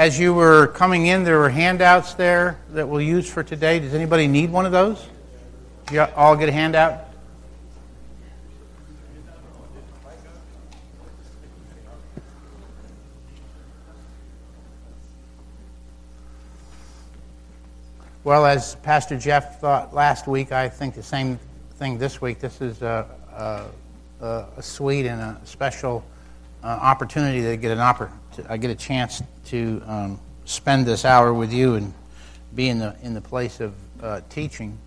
As you were coming in, there were handouts there that we'll use for today. Does anybody need one of those? Do you all get a handout? Well, as Pastor Jeff thought last week, I think the same thing this week. This is a, a, a sweet and a special uh, opportunity to get an oppor- to, I get a chance to um, spend this hour with you and be in the in the place of uh, teaching.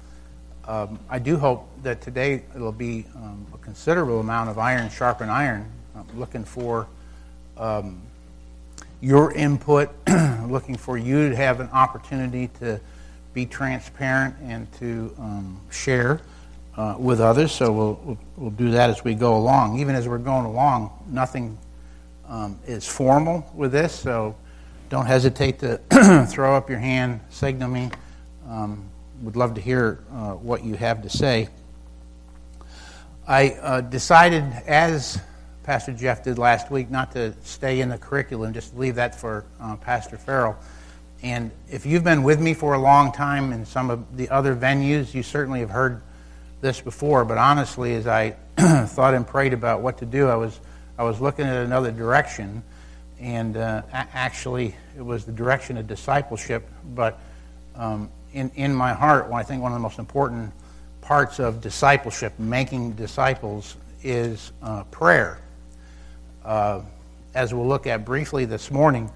Um, I do hope that today it'll be um, a considerable amount of iron sharpen iron. I'm looking for um, your input, looking for you to have an opportunity to be transparent and to um, share uh, with others. So we'll, we'll, we'll, do that as we go along. Even as we're going along, nothing um, is formal with this, so don't hesitate to throw up your hand, signal me. Um, would love to hear uh, what you have to say. I uh, decided, as Pastor Jeff did last week, not to stay in the curriculum, just leave that for uh, Pastor Farrell. And if you've been with me for a long time in some of the other venues, you certainly have heard this before. But honestly, as I thought and prayed about what to do, I was I was looking at another direction, and uh, actually, it was the direction of discipleship. But um, in in my heart, well, I think one of the most important parts of discipleship, making disciples, is uh, prayer. Uh, as we'll look at briefly this morning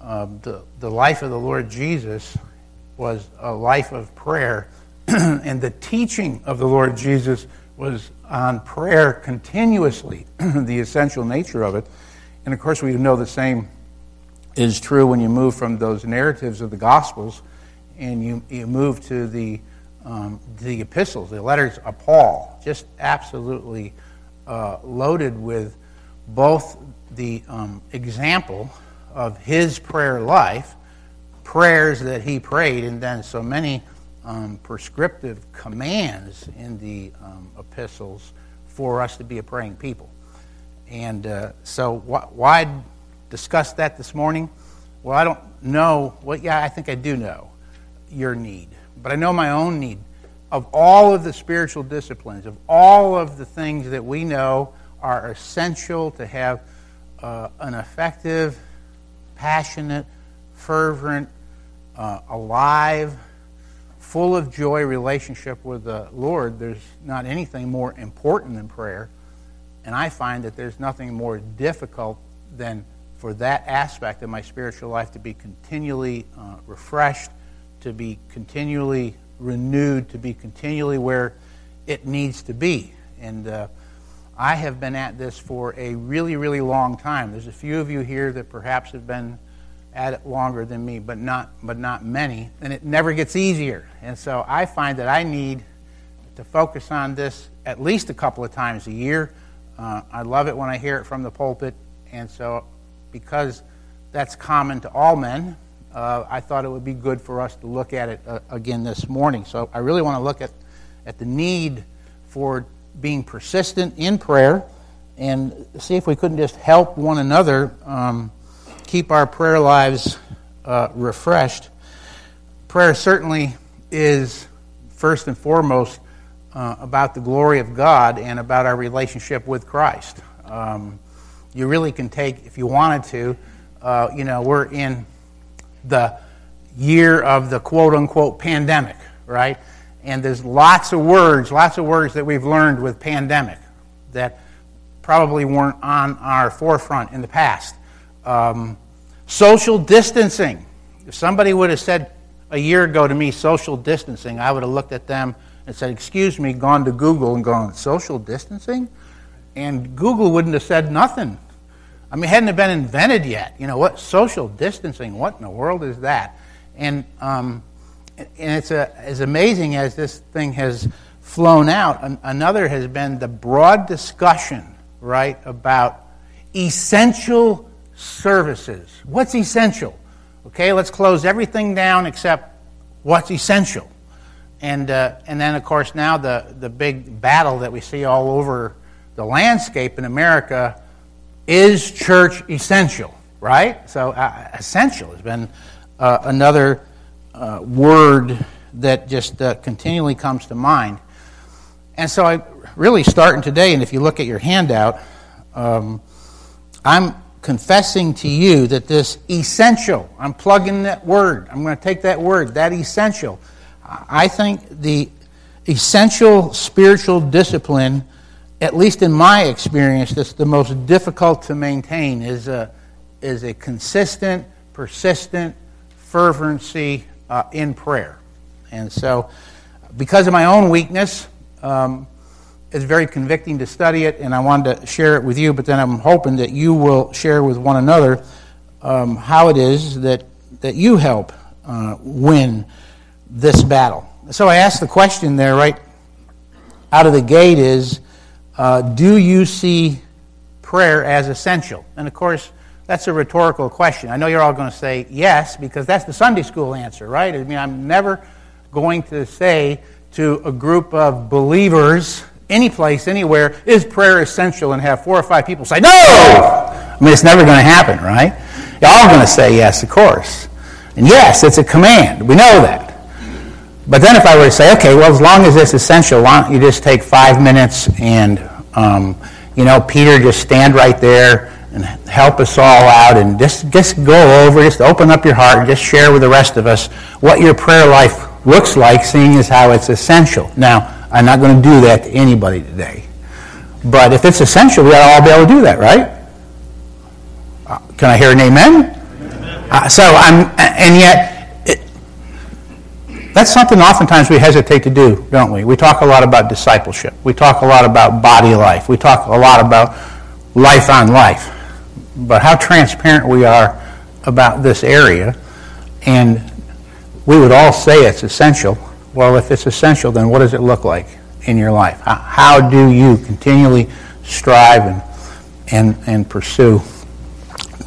um, the, the life of the Lord Jesus was a life of prayer, and the teaching of the Lord Jesus was on prayer continuously, the essential nature of it. And of course, we know the same is true when you move from those narratives of the Gospels and you, you move to the, um, the epistles, the letters of Paul, just absolutely uh, loaded with both the um, example of his prayer life, prayers that he prayed, and then so many um, prescriptive commands in the um, epistles for us to be a praying people. And uh, so, wh- why discuss that this morning? Well, I don't know. Well, yeah, I think I do know your need, but I know my own need. Of all of the spiritual disciplines, of all of the things that we know are essential to have uh, an effective passionate, fervent, uh, alive, full of joy relationship with the Lord, there's not anything more important than prayer. And I find that there's nothing more difficult than for that aspect of my spiritual life to be continually uh, refreshed, to be continually renewed, to be continually where it needs to be. And uh, I have been at this for a really, really long time. There's a few of you here that perhaps have been at it longer than me, but not, but not many. And it never gets easier. And so I find that I need to focus on this at least a couple of times a year. Uh, I love it when I hear it from the pulpit. And so, because that's common to all men, uh, I thought it would be good for us to look at it uh, again this morning. So I really want to look at, at the need for being persistent in prayer and see if we couldn't just help one another um, keep our prayer lives uh, refreshed. Prayer certainly is first and foremost uh, about the glory of God and about our relationship with Christ. Um, you really can take, if you wanted to, uh, you know, we're in the year of the quote unquote pandemic, right? And there's lots of words, lots of words that we've learned with pandemic that probably weren't on our forefront in the past. Um, social distancing. If somebody would have said a year ago to me social distancing, I would have looked at them and said, Excuse me, gone to Google and gone, Social distancing? And Google wouldn't have said nothing. I mean, it hadn't been invented yet. You know, what social distancing? What in the world is that? And um, and it's a, as amazing as this thing has flown out, an, another has been the broad discussion, right, about essential services. What's essential? Okay, let's close everything down except what's essential. And, uh, and then, of course, now the, the big battle that we see all over the landscape in America is church essential? right? So uh, essential has been uh, another uh, word that just uh, continually comes to mind. And so I really starting today, and if you look at your handout, um, I'm confessing to you that this essential, I'm plugging that word, I'm going to take that word, that essential. I think the essential spiritual discipline, at least in my experience, that's the most difficult to maintain, is a, is a consistent, persistent fervency uh, in prayer. And so, because of my own weakness, um, it's very convicting to study it, and I wanted to share it with you, but then I'm hoping that you will share with one another um, how it is that, that you help uh, win this battle. So I asked the question there right out of the gate is uh, do you see prayer as essential? And of course, that's a rhetorical question. I know you're all going to say yes, because that's the Sunday school answer, right? I mean, I'm never going to say to a group of believers, any place, anywhere, is prayer essential, and have four or five people say, no! I mean, it's never going to happen, right? You're all going to say yes, of course. And yes, it's a command. We know that. But then if I were to say, okay, well, as long as it's essential, why don't you just take five minutes and, um, you know, Peter, just stand right there and help us all out and just, just go over, just open up your heart and just share with the rest of us what your prayer life looks like, seeing as how it's essential. Now, I'm not going to do that to anybody today. But if it's essential, we ought to all be able to do that, right? Uh, can I hear an amen? amen. Uh, so I'm, and yet, that's something oftentimes we hesitate to do, don't we? We talk a lot about discipleship. We talk a lot about body life. We talk a lot about life on life. But how transparent we are about this area, and we would all say it's essential. Well, if it's essential, then what does it look like in your life? How do you continually strive and, and, and pursue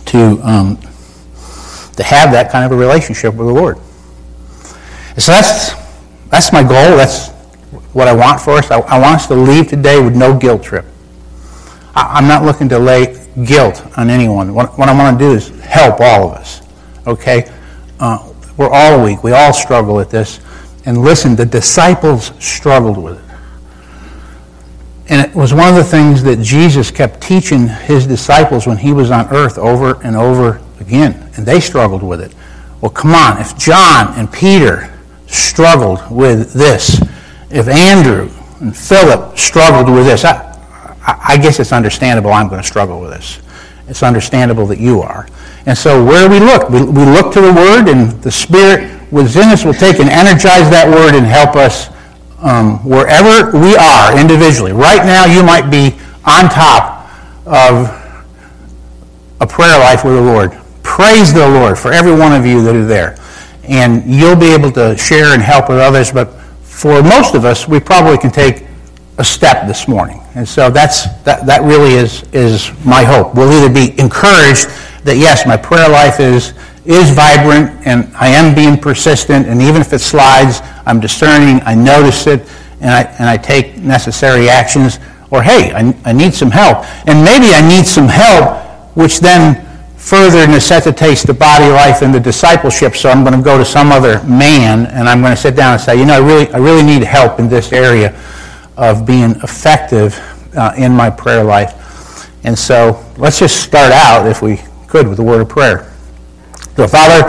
to, um, to have that kind of a relationship with the Lord? so that's, that's my goal. That's what I want for us. I, I want us to leave today with no guilt trip. I, am not looking to lay guilt on anyone. What, what I want to do is help all of us. Okay? Uh, we're all weak. We all struggle with this. And listen, the disciples struggled with it. And it was one of the things that Jesus kept teaching his disciples when he was on earth over and over again. And they struggled with it. Well, come on. If John and Peter struggled with this, if Andrew and Philip struggled with this, I, I guess it's understandable I'm going to struggle with this. It's understandable that you are. And so where do we look? We, we look to the Word, and the Spirit within us will take and energize that Word and help us um, wherever we are individually. Right now, you might be on top of a prayer life with the Lord. Praise the Lord for every one of you that are there and you'll be able to share and help with others. But for most of us, we probably can take a step this morning. And so that's, that, that really is, is my hope. We'll either be encouraged that, yes, my prayer life is, is vibrant and I am being persistent, and even if it slides, I'm discerning, I notice it, and I, and I take necessary actions. Or, hey, I, I need some help. And maybe I need some help, which then further necessitates the body life and the discipleship, so I'm going to go to some other man and I'm going to sit down and say, you know, I really, I really need help in this area of being effective uh, in my prayer life. And so let's just start out, if we could, with a word of prayer. So, Father,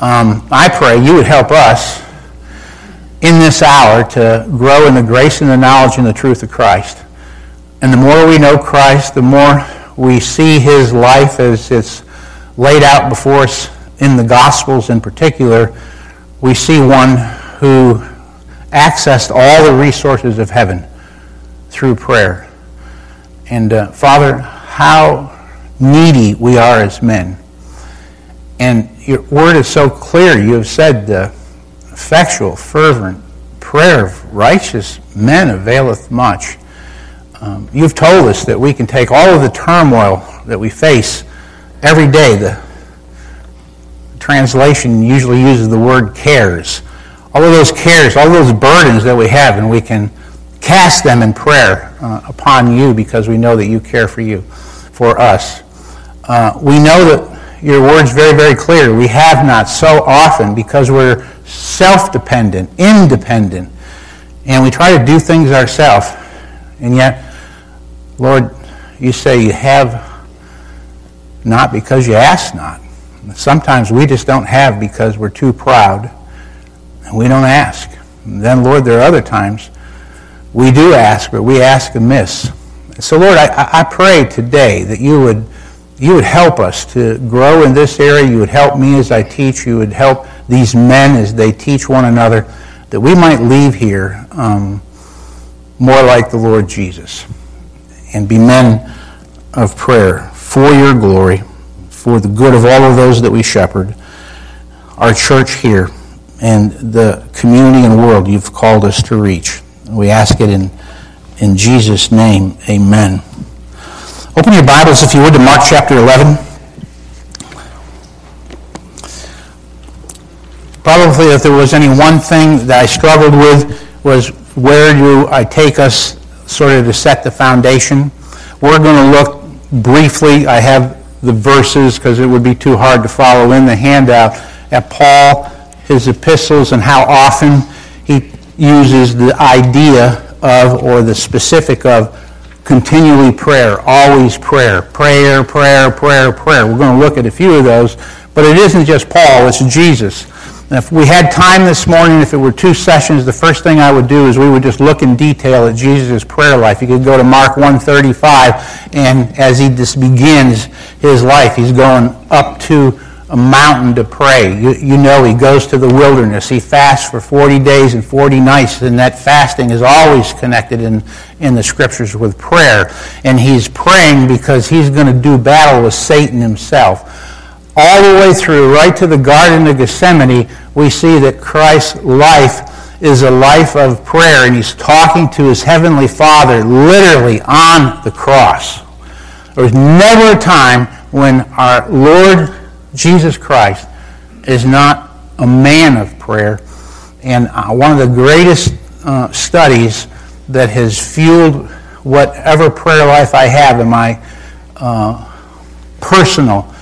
um, I pray you would help us in this hour to grow in the grace and the knowledge and the truth of Christ. And the more we know Christ, the more we see his life as it's laid out before us in the Gospels in particular, we see one who accessed all the resources of heaven through prayer. And uh, Father, how needy we are as men. And your word is so clear. You have said the effectual, fervent prayer of righteous men availeth much. Um, you've told us that we can take all of the turmoil that we face every day. The translation usually uses the word cares. All of those cares, all those burdens that we have, and we can cast them in prayer uh, upon you because we know that you care for you, for us. Uh, we know that your word's very, very clear. We have not so often because we're self dependent, independent, and we try to do things ourselves. And yet, Lord, you say you have not because you ask not. Sometimes we just don't have because we're too proud and we don't ask. And then, Lord, there are other times we do ask, but we ask amiss. So, Lord, I, I pray today that you would, you would help us to grow in this area. You would help me as I teach. You would help these men as they teach one another, that we might leave here um, more like the Lord Jesus and be men of prayer for your glory, for the good of all of those that we shepherd, our church here, and the community and world you've called us to reach. We ask it in, in Jesus' name. Amen. Open your Bibles, if you would, to Mark chapter 11. Probably, if there was any one thing that I struggled with, was where do I take us sort of to set the foundation. We're going to look briefly, I have the verses because it would be too hard to follow in the handout, at Paul, his epistles, and how often he uses the idea of or the specific of continually prayer, always prayer, prayer, prayer, prayer, prayer. We're going to look at a few of those, but it isn't just Paul, it's Jesus. And if we had time this morning, if it were two sessions, the first thing I would do is we would just look in detail at Jesus' prayer life. You could go to Mark 135, and as he just begins his life, he's going up to a mountain to pray. You, you know he goes to the wilderness. He fasts for 40 days and 40 nights, and that fasting is always connected in, in the scriptures with prayer. And he's praying because he's going to do battle with Satan himself all the way through, right to the Garden of Gethsemane, we see that Christ's life is a life of prayer, and he's talking to his heavenly Father literally on the cross. There was never a time when our Lord Jesus Christ is not a man of prayer. And uh, one of the greatest uh, studies that has fueled whatever prayer life I have in my uh, personal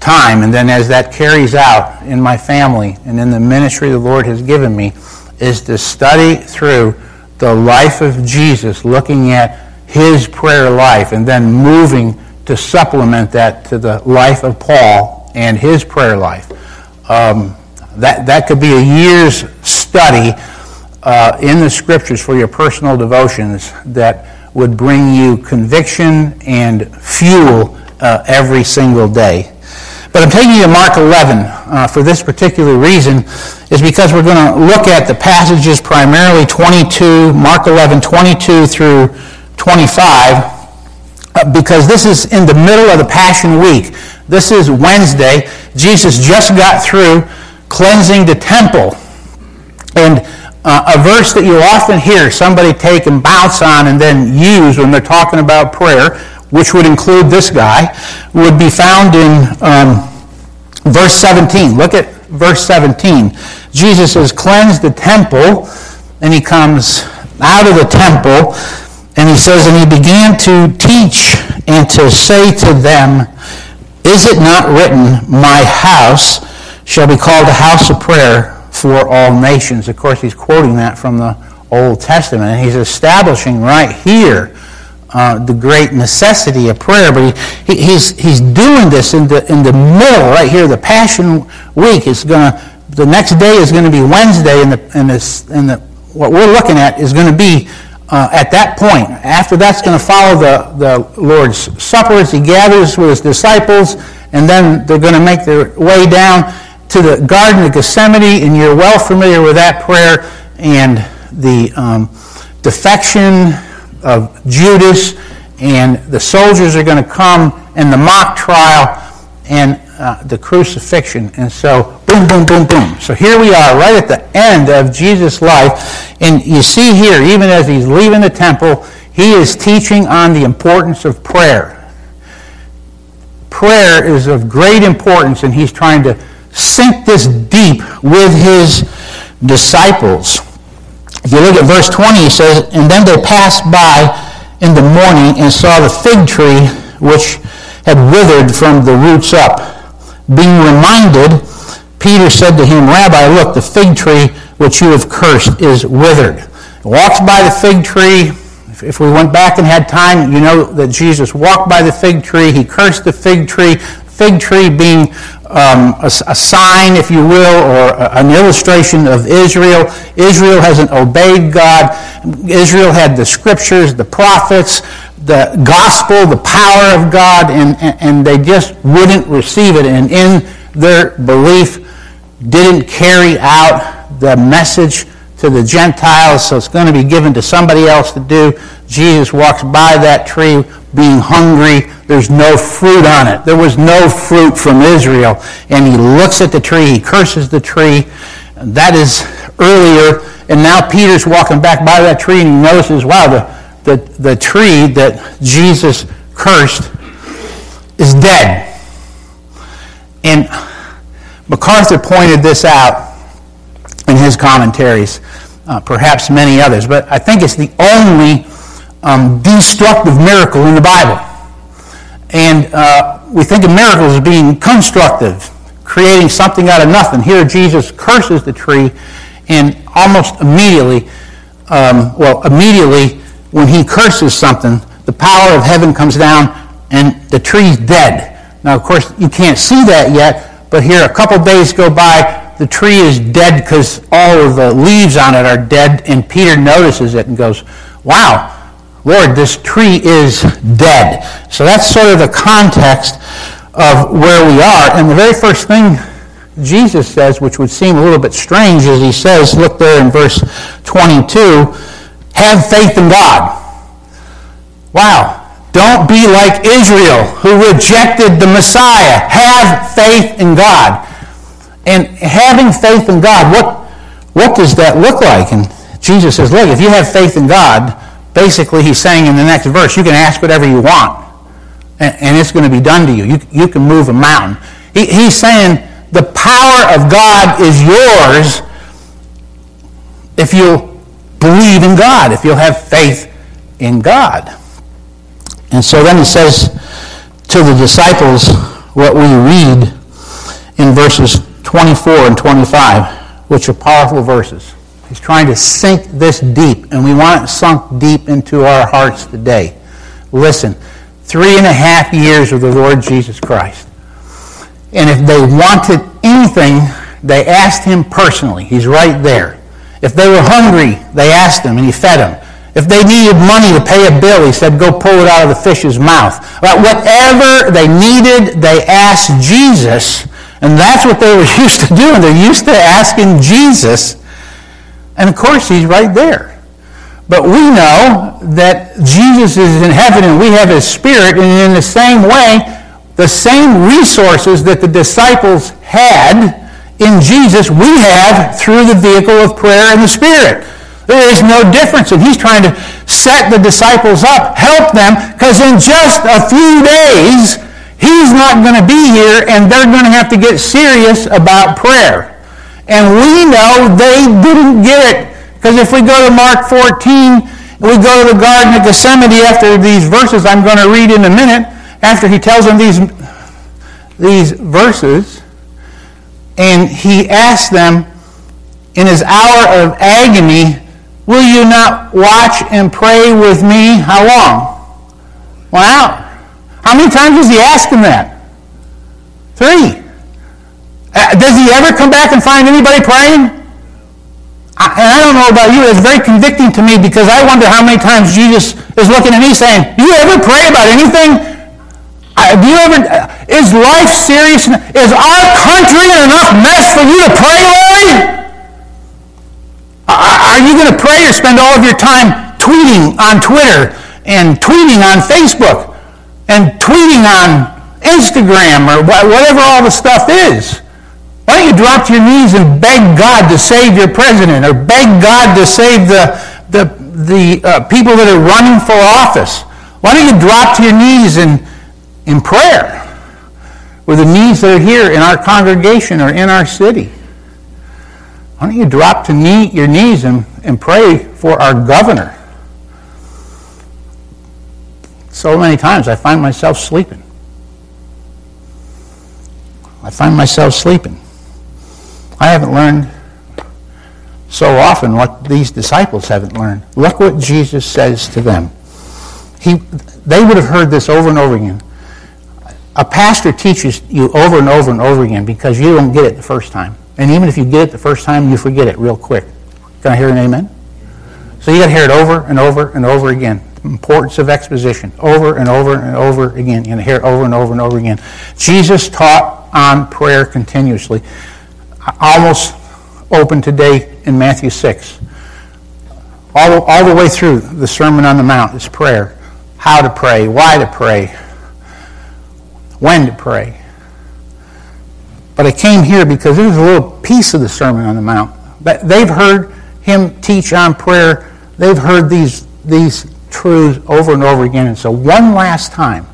time, and then as that carries out in my family and in the ministry the Lord has given me, is to study through the life of Jesus, looking at his prayer life, and then moving to supplement that to the life of Paul and his prayer life. Um, that, that could be a year's study uh, in the scriptures for your personal devotions that would bring you conviction and fuel uh, every single day. But I'm taking you to Mark 11 uh, for this particular reason, is because we're going to look at the passages primarily 22, Mark 11, 22 through 25, uh, because this is in the middle of the Passion Week. This is Wednesday. Jesus just got through cleansing the temple. And uh, a verse that you often hear somebody take and bounce on and then use when they're talking about prayer which would include this guy, would be found in um, verse 17. Look at verse 17. Jesus has cleansed the temple, and he comes out of the temple, and he says, And he began to teach and to say to them, Is it not written, My house shall be called a house of prayer for all nations? Of course, he's quoting that from the Old Testament, and he's establishing right here uh, the great necessity of prayer, but he, he, he's, he's doing this in the, in the middle, right here. The Passion Week is going to, the next day is going to be Wednesday, and, the, and, this, and the, what we're looking at is going to be uh, at that point. After that's going to follow the, the Lord's Supper as he gathers with his disciples, and then they're going to make their way down to the Garden of Gethsemane, and you're well familiar with that prayer and the um, defection of Judas, and the soldiers are going to come and the mock trial and uh, the crucifixion. And so, boom, boom, boom, boom. So here we are, right at the end of Jesus' life. And you see here, even as he's leaving the temple, he is teaching on the importance of prayer. Prayer is of great importance, and he's trying to sink this deep with his disciples. If you look at verse 20, he says, And then they passed by in the morning and saw the fig tree which had withered from the roots up. Being reminded, Peter said to him, Rabbi, look, the fig tree which you have cursed is withered. He walks by the fig tree. If we went back and had time, you know that Jesus walked by the fig tree. He cursed the fig tree. Fig tree being um, a, a, sign, if you will, or a, an illustration of Israel. Israel hasn't obeyed God. Israel had the scriptures, the prophets, the gospel, the power of God, and, and they just wouldn't receive it. And in their belief, didn't carry out the message to the Gentiles, so it's going to be given to somebody else to do. Jesus walks by that tree being hungry. There's no fruit on it. There was no fruit from Israel. And he looks at the tree. He curses the tree. That is earlier. And now Peter's walking back by that tree and he notices, wow, the, the, the tree that Jesus cursed is dead. And MacArthur pointed this out in his commentaries, uh, perhaps many others, but I think it's the only um, destructive miracle in the Bible. And uh, we think of miracles as being constructive, creating something out of nothing. Here, Jesus curses the tree, and almost immediately, um, well, immediately when he curses something, the power of heaven comes down and the tree's dead. Now, of course, you can't see that yet, but here a couple days go by, the tree is dead because all of the leaves on it are dead, and Peter notices it and goes, Wow, Lord, this tree is dead. So that's sort of the context of where we are. And the very first thing Jesus says, which would seem a little bit strange, is he says, look there in verse 22, have faith in God. Wow. Don't be like Israel who rejected the Messiah. Have faith in God. And having faith in God, what, what does that look like? And Jesus says, look, if you have faith in God, basically he's saying in the next verse, you can ask whatever you want, and, it's going to be done to you. You, you can move a mountain. He, he's saying the power of God is yours if you'll believe in God, if you'll have faith in God. And so then he says to the disciples what we read in verses 24 and 25, which are powerful verses. He's trying to sink this deep, and we want it sunk deep into our hearts today. Listen, three and a half years with the Lord Jesus Christ. And if they wanted anything, they asked him personally. He's right there. If they were hungry, they asked him, and he fed them. If they needed money to pay a bill, he said, go pull it out of the fish's mouth. But whatever they needed, they asked Jesus. And that's what they were used to doing. They're used to asking Jesus and of course, he's right there. But we know that Jesus is in heaven and we have his spirit, and in the same way, the same resources that the disciples had in Jesus, we have through the vehicle of prayer and the Spirit. There is no difference, and he's trying to set the disciples up, help them, because in just a few days, he's not going to be here, and they're going to have to get serious about prayer. And we know they didn't get it. Because if we go to Mark 14, we go to the Garden of Gethsemane after these verses I'm going to read in a minute, after he tells them these, these verses, and he asks them in his hour of agony, Will you not watch and pray with me? How long? Wow. How many times does he ask that? Three. Uh, does he ever come back and find anybody praying? And I don't know about you, it's very convicting to me because I wonder how many times Jesus is looking at me saying, Do you ever pray about anything? Do you ever, is life serious? Is our country in enough mess for you to pray, Lord? Are you going to pray or spend all of your time tweeting on Twitter and tweeting on Facebook and tweeting on Instagram or whatever all the stuff is? Why don't you drop to your knees and beg God to save your president or beg God to save the, the, the uh, people that are running for office? Why don't you drop to your knees in, in prayer with the needs that are here in our congregation or in our city? Why don't you drop to knee, your knees and, and pray for our governor? So many times I find myself sleeping. I find myself sleeping. I haven't learned so often what these disciples haven't learned. Look what Jesus says to them. He, they would have heard this over and over again. A pastor teaches you over and over and over again because you don't get it the first time. And even if you get it the first time, you forget it real quick. Can I hear an amen? So you got to hear it over and over and over again. The importance of exposition, over and over and over again. You got to hear it over and over and over again. Jesus taught on prayer continuously. Almost open today in Matthew 6. All, all the way through the Sermon on the Mount is prayer. How to pray, why to pray, when to pray. But I came here because it was a little piece of the Sermon on the Mount. But they've heard him teach on prayer. They've heard these, these truths over and over again. And so one last time,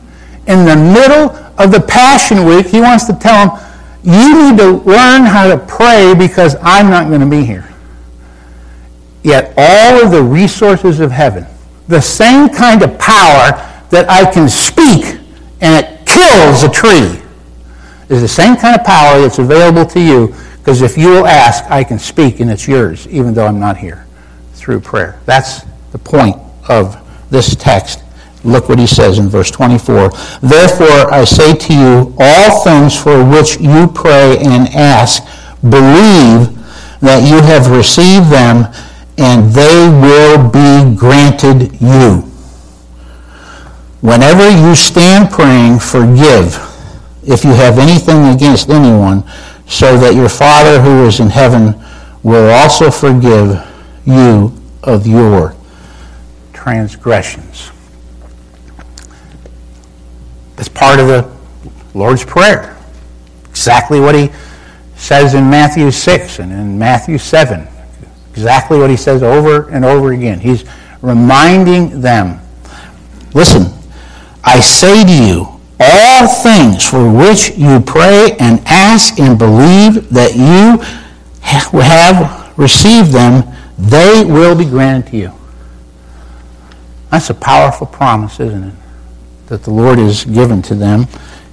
in the middle of the Passion Week, he wants to tell them, you need to learn how to pray because I'm not going to be here. Yet all of the resources of heaven, the same kind of power that I can speak and it kills a tree, is the same kind of power that's available to you because if you will ask, I can speak and it's yours, even though I'm not here, through prayer. That's the point of this text. Look what he says in verse 24. Therefore, I say to you, all things for which you pray and ask, believe that you have received them, and they will be granted you. Whenever you stand praying, forgive if you have anything against anyone, so that your Father who is in heaven will also forgive you of your transgressions. That's part of the Lord's Prayer. Exactly what he says in Matthew 6 and in Matthew 7. Exactly what he says over and over again. He's reminding them listen, I say to you, all things for which you pray and ask and believe that you have received them, they will be granted to you. That's a powerful promise, isn't it? that the Lord has given to them.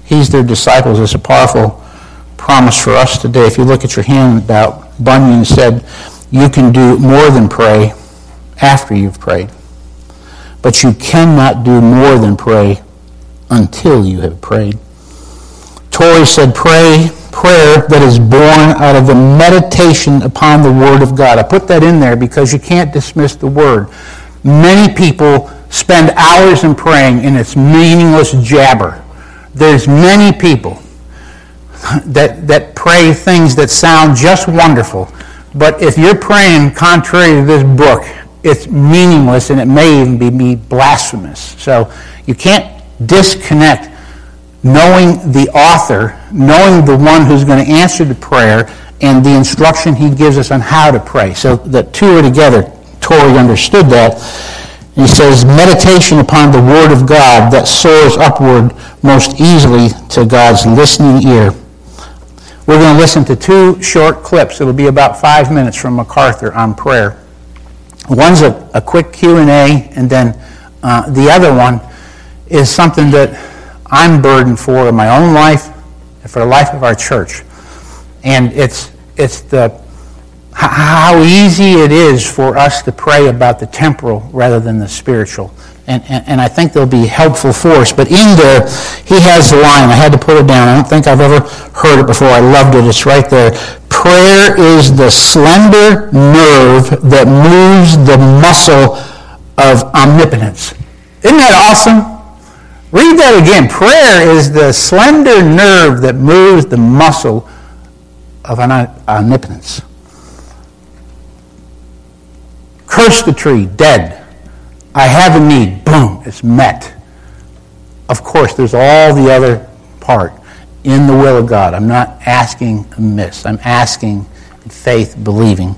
He's their disciples. It's a powerful promise for us today. If you look at your handout, Bunyan said, You can do more than pray after you've prayed. But you cannot do more than pray until you have prayed. Torrey said, Pray prayer that is born out of the meditation upon the Word of God. I put that in there because you can't dismiss the Word. Many people spend hours in praying and it's meaningless jabber. There's many people that, that pray things that sound just wonderful, but if you're praying contrary to this book, it's meaningless and it may even be, be blasphemous. So you can't disconnect knowing the author, knowing the one who's going to answer the prayer, and the instruction he gives us on how to pray. So the two are together. Torrey understood that. He says, meditation upon the Word of God that soars upward most easily to God's listening ear. We're going to listen to two short clips. It'll be about five minutes from MacArthur on prayer. One's a, a quick Q&A, and then uh, the other one is something that I'm burdened for in my own life and for the life of our church. And it's, it's the how easy it is for us to pray about the temporal rather than the spiritual. And, and, and, I think they'll be helpful for us. But in there, he has the line. I had to put it down. I don't think I've ever heard it before. I loved it. It's right there. Prayer is the slender nerve that moves the muscle of omnipotence. Isn't that awesome? Read that again. Prayer is the slender nerve that moves the muscle of omnipotence. Curse the tree, dead. I have a need, boom, it's met. Of course, there's all the other part in the will of God. I'm not asking amiss. I'm asking in faith, believing.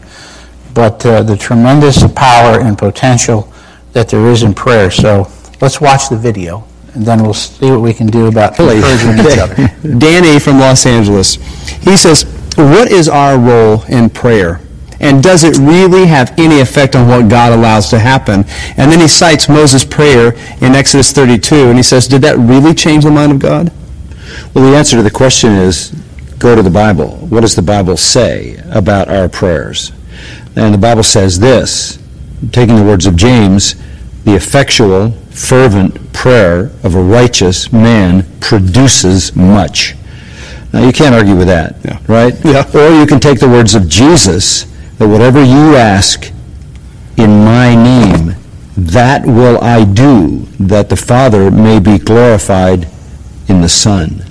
But uh, the tremendous power and potential that there is in prayer. So let's watch the video, and then we'll see what we can do about encouraging each other. Danny from Los Angeles. He says, What is our role in prayer? And does it really have any effect on what God allows to happen? And then he cites Moses' prayer in Exodus 32, and he says, Did that really change the mind of God? Well, the answer to the question is go to the Bible. What does the Bible say about our prayers? And the Bible says this, taking the words of James, the effectual, fervent prayer of a righteous man produces much. Now, you can't argue with that, Yeah. right? Yeah. Or you can take the words of Jesus, that whatever you ask in my name, that will I do, that the Father may be glorified in the Son.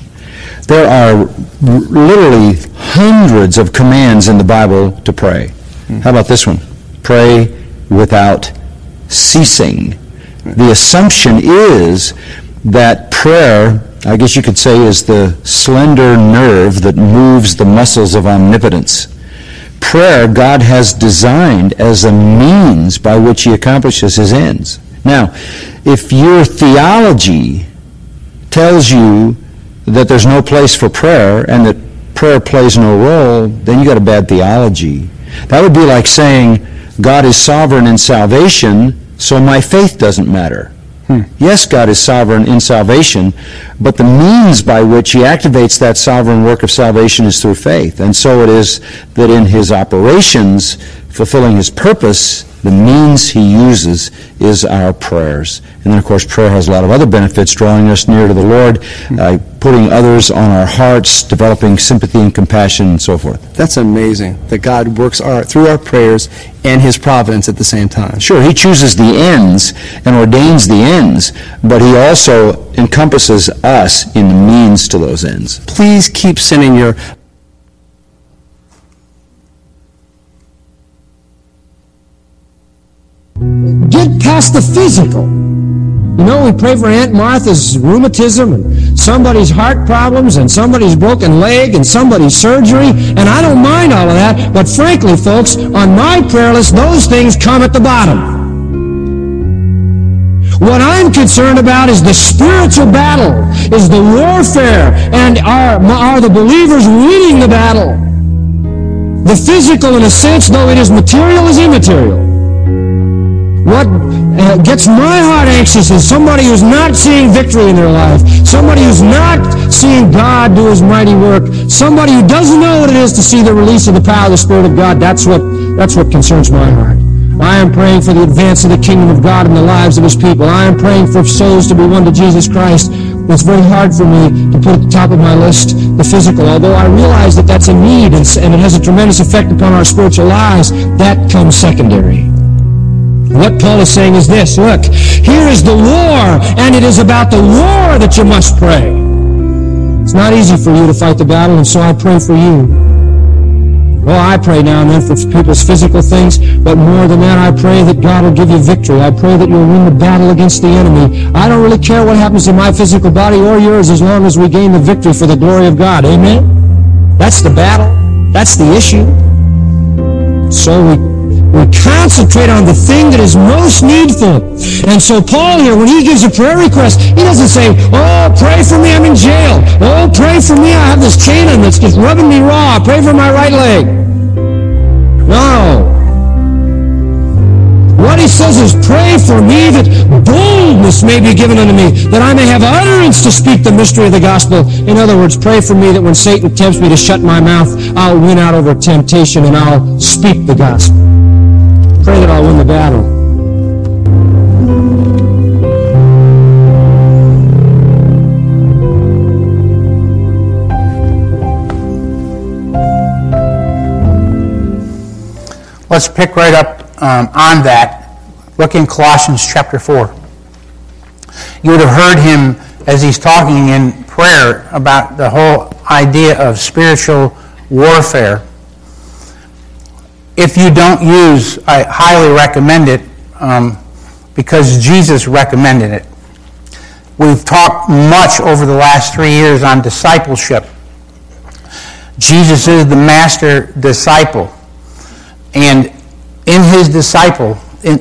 There are literally hundreds of commands in the Bible to pray. Hmm. How about this one? Pray without ceasing. The assumption is that prayer, I guess you could say, is the slender nerve that moves the muscles of omnipotence. Prayer, God has designed as a means by which He accomplishes His ends. Now, if your theology tells you that there's no place for prayer and that prayer plays no role, then you got a bad theology. That would be like saying God is sovereign in salvation, so my faith doesn't matter. Yes, God is sovereign in salvation, but the means by which he activates that sovereign work of salvation is through faith. And so it is that in his operations, fulfilling his purpose, the means he uses is our prayers. And then, of course, prayer has a lot of other benefits, drawing us near to the Lord, uh, putting others on our hearts, developing sympathy and compassion, and so forth. That's amazing that God works our, through our prayers and His providence at the same time. Sure, he chooses the ends and ordains the ends, but he also encompasses us in the means to those ends. Please keep sending your get past the physical. You know, we pray for Aunt Martha's rheumatism and somebody's heart problems and somebody's broken leg and somebody's surgery, and I don't mind all of that, but frankly, folks, on my prayer list, those things come at the bottom. What I'm concerned about is the spiritual battle, is the warfare, and are, are the believers winning the battle? The physical, in a sense, though it is material, is immaterial. What uh, gets my heart anxious is somebody who's not seeing victory in their life, somebody who's not seeing God do His mighty work, somebody who doesn't know what it is to see the release of the power of the Spirit of God. That's what that's what concerns my heart. I am praying for the advance of the kingdom of God in the lives of His people. I am praying for souls to be won to Jesus Christ. It's very hard for me to put at the top of my list the physical, although I realize that that's a need and, and it has a tremendous effect upon our spiritual lives. That comes secondary. What Paul is saying is this, look, here is the war, and it is about the war that you must pray. It's not easy for you to fight the battle, and so I pray for you. Well, I pray now and then for people's physical things, but more than that, I pray that God will give you victory. I pray that you'll win the battle against the enemy. I don't really care what happens to my physical body or yours as long as we gain the victory for the glory of God. Amen? That's the battle. That's the issue. So we we concentrate on the thing that is most needful. And so Paul here, when he gives a prayer request, he doesn't say, oh, pray for me, I'm in jail. Oh, pray for me, I have this chain on that's just rubbing me raw. Pray for my right leg. No. What he says is, pray for me that boldness may be given unto me, that I may have utterance to speak the mystery of the gospel. In other words, pray for me that when Satan tempts me to shut my mouth, I'll win out over temptation and I'll speak the gospel. Pray that I'll win the battle. Let's pick right up um, on that. Look in Colossians chapter 4. You would have heard him as he's talking in prayer about the whole idea of spiritual warfare. If you don't use, I highly recommend it um, because Jesus recommended it. We've talked much over the last three years on discipleship. Jesus is the master disciple. And in his disciple, in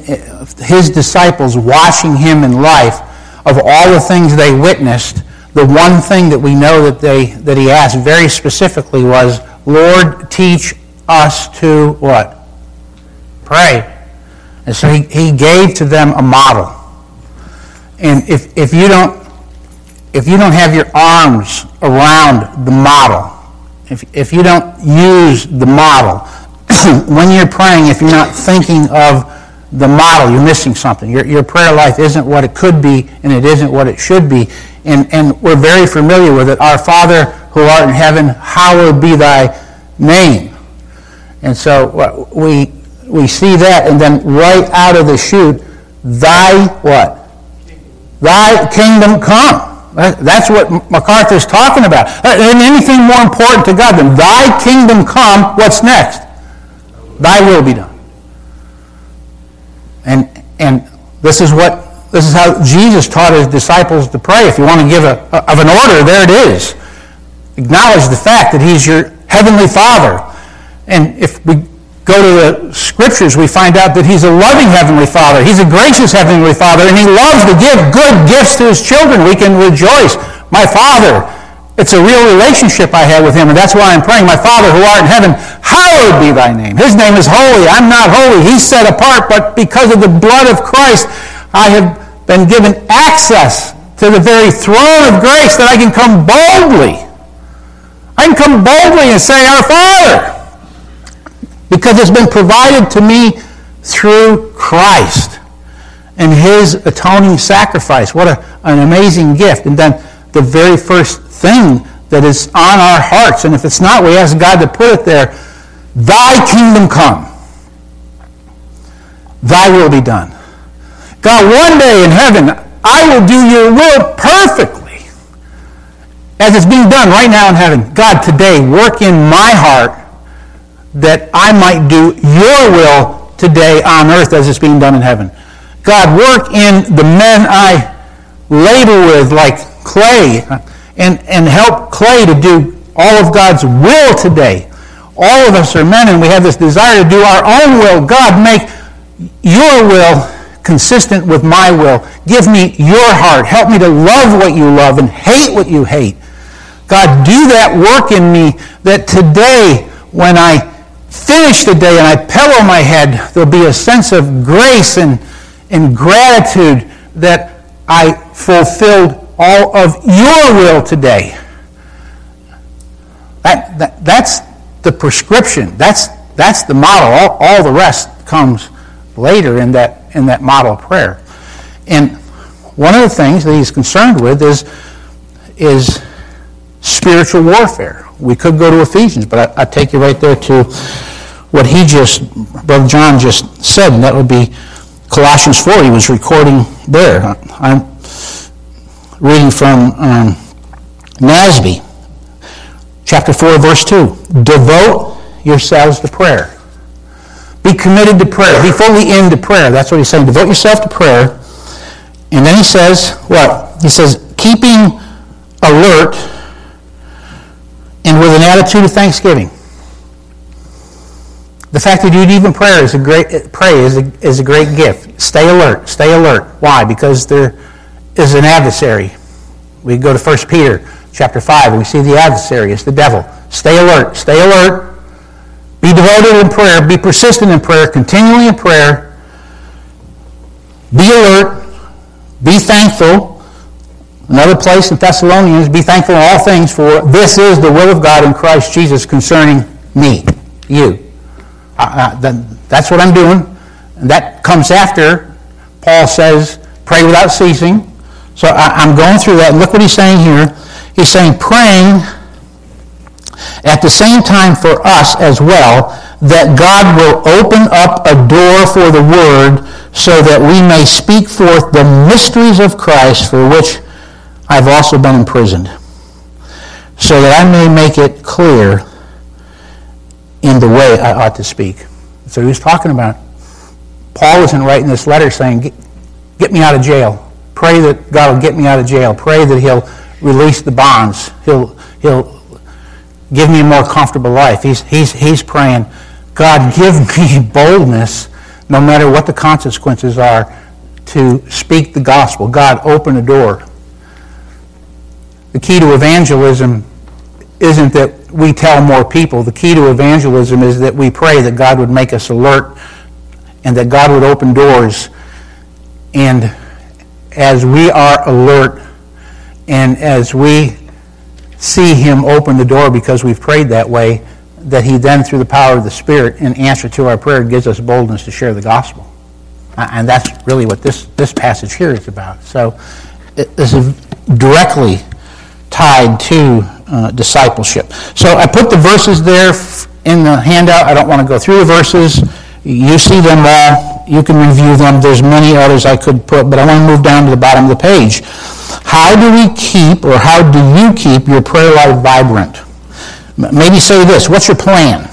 his disciples watching him in life, of all the things they witnessed, the one thing that we know that they that he asked very specifically was, Lord, teach us to what? Pray. And so he, he gave to them a model. And if, if you don't if you don't have your arms around the model, if, if you don't use the model, when you're praying, if you're not thinking of the model, you're missing something. Your, your prayer life isn't what it could be, and it isn't what it should be. And, and we're very familiar with it. Our Father who art in heaven, hallowed be thy name. And so we, we see that, and then right out of the chute, thy what? Thy kingdom come. That's what MacArthur's talking about. Uh, and anything more important to God than thy kingdom come, what's next? Thy will be done. And, and this is what this is how Jesus taught his disciples to pray. If you want to give a, a, of an order, there it is. Acknowledge the fact that he's your heavenly Father. And if we go to the scriptures, we find out that he's a loving heavenly father. He's a gracious heavenly father, and he loves to give good gifts to his children. We can rejoice. My father, it's a real relationship I have with him, and that's why I'm praying. My father who art in heaven, hallowed be thy name. His name is holy. I'm not holy. He's set apart, but because of the blood of Christ, I have been given access to the very throne of grace that I can come boldly. I can come boldly and say, Our Father because it's been provided to me through Christ and his atoning sacrifice. What a, an amazing gift. And then the very first thing that is on our hearts, and if it's not, we ask God to put it there Thy kingdom come, Thy will be done. God, one day in heaven, I will do your will perfectly as it's being done right now in heaven. God, today, work in my heart that I might do your will today on earth as it's being done in heaven. God, work in the men I labor with like clay and, and help clay to do all of God's will today. All of us are men and we have this desire to do our own will. God, make your will consistent with my will. Give me your heart. Help me to love what you love and hate what you hate. God, do that work in me that today when I finish the day and I pillow my head, there'll be a sense of grace and, and gratitude that I fulfilled all of your will today. That, that, that's the prescription. That's, that's the model. All, all the rest comes later in that, in that model of prayer. And one of the things that he's concerned with is, is spiritual warfare. We could go to Ephesians, but I, I take you right there to what he just, Brother John just said, and that would be Colossians 4. He was recording there. I'm reading from um, NASB, chapter 4, verse 2. Devote yourselves to prayer. Be committed to prayer. Be fully into prayer. That's what he's saying. Devote yourself to prayer. And then he says, what? He says, keeping alert and with an attitude of thanksgiving. The fact that you'd even pray is a great pray is a, is a great gift. Stay alert. Stay alert. Why? Because there is an adversary. We go to 1 Peter chapter 5 and we see the adversary. is the devil. Stay alert. Stay alert. Be devoted in prayer. Be persistent in prayer. Continually in prayer. Be alert. Be thankful. Another place in Thessalonians, be thankful in all things, for this is the will of God in Christ Jesus concerning me, you. That's what I'm doing. And that comes after Paul says, pray without ceasing. So I, am going through that. Look what he's saying here. He's saying praying at the same time for us as well, that God will open up a door for the word so that we may speak forth the mysteries of Christ for which I've also been imprisoned, so that I may make it clear in the way I ought to speak. So he was talking about, Paul isn't writing this letter saying, get, get me out of jail. Pray that God will get me out of jail. Pray that he'll release the bonds. He'll, he'll give me a more comfortable life. He's, he's, he's praying, God, give me boldness no matter what the consequences are to speak the gospel. God, open a door. The key to evangelism isn't that we tell more people. The key to evangelism is that we pray that God would make us alert and that God would open doors. And as we are alert and as we see him open the door because we've prayed that way, that he then, through the power of the Spirit, in answer to our prayer, gives us boldness to share the gospel. And that's really what this, this passage here is about. So this is directly tied to uh, discipleship. So I put the verses there in the handout. I don't want to go through the verses. You see them all. You can review them. There's many others I could put, but I want to move down to the bottom of the page. How do we keep, or how do you keep your prayer life vibrant? Maybe say this. What's your plan?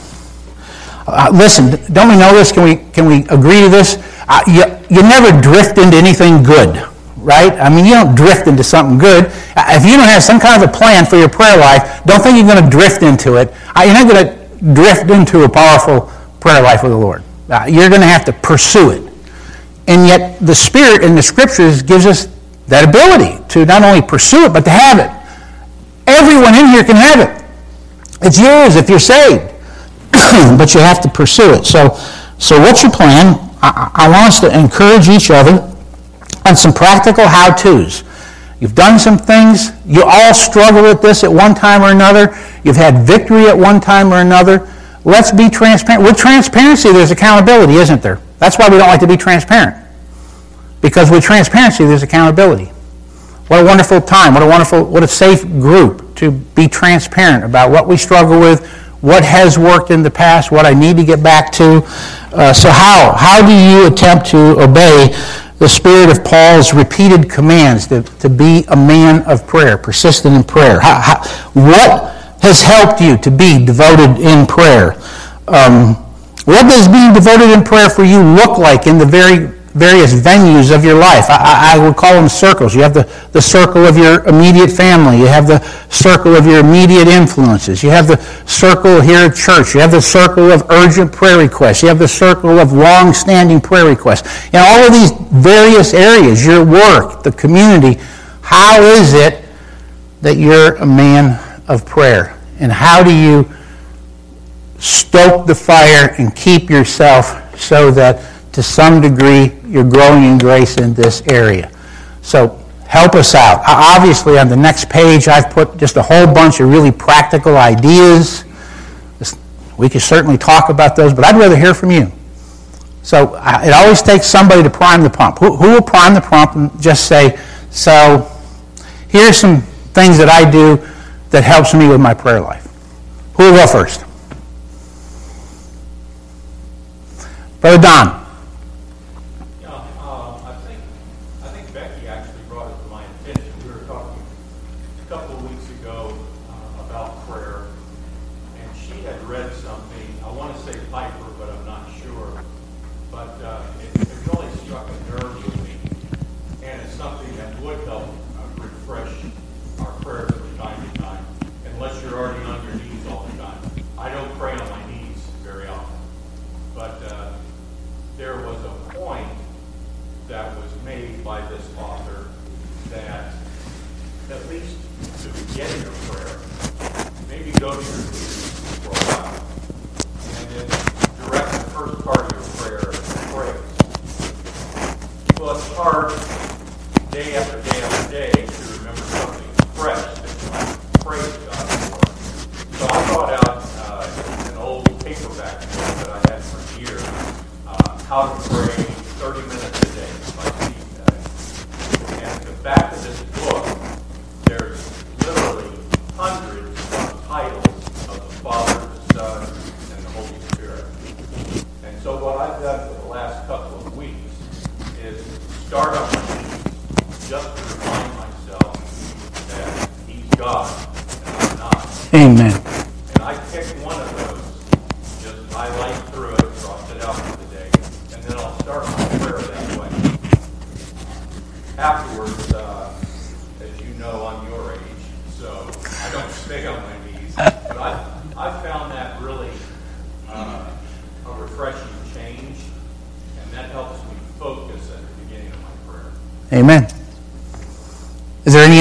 Uh, listen, don't we know this? Can we, can we agree to this? Uh, you, you never drift into anything good right? I mean, you don't drift into something good. Uh, if you don't have some kind of a plan for your prayer life, don't think you're going to drift into it. Uh, you're not going to drift into a powerful prayer life with the Lord. Uh, you're going to have to pursue it. And yet, the Spirit in the Scriptures gives us that ability to not only pursue it, but to have it. Everyone in here can have it. It's yours if you're saved. but you have to pursue it. So, so what's your plan? I, I want us to encourage each other on some practical how-tos. You've done some things. You all struggle with this at one time or another. You've had victory at one time or another. Let's be transparent. With transparency, there's accountability, isn't there? That's why we don't like to be transparent. Because with transparency, there's accountability. What a wonderful time. What a wonderful, what a safe group to be transparent about what we struggle with, what has worked in the past, what I need to get back to. Uh, so how? How do you attempt to obey the spirit of Paul's repeated commands to, to be a man of prayer, persistent in prayer? How, how, what has helped you to be devoted in prayer? Um, what does being devoted in prayer for you look like in the very various venues of your life. I, I, would call them circles. You have the, the circle of your immediate family. You have the circle of your immediate influences. You have the circle here at church. You have the circle of urgent prayer requests. You have the circle of long-standing prayer requests. In all of these various areas, your work, the community, how is it that you're a man of prayer? And how do you stoke the fire and keep yourself so that to some degree, you're growing in grace in this area. So help us out. Obviously, on the next page, I've put just a whole bunch of really practical ideas. We could certainly talk about those, but I'd rather hear from you. So it always takes somebody to prime the pump. Who, who will prime the pump and just say, so here's some things that I do that helps me with my prayer life. Who will go first? Brother Don.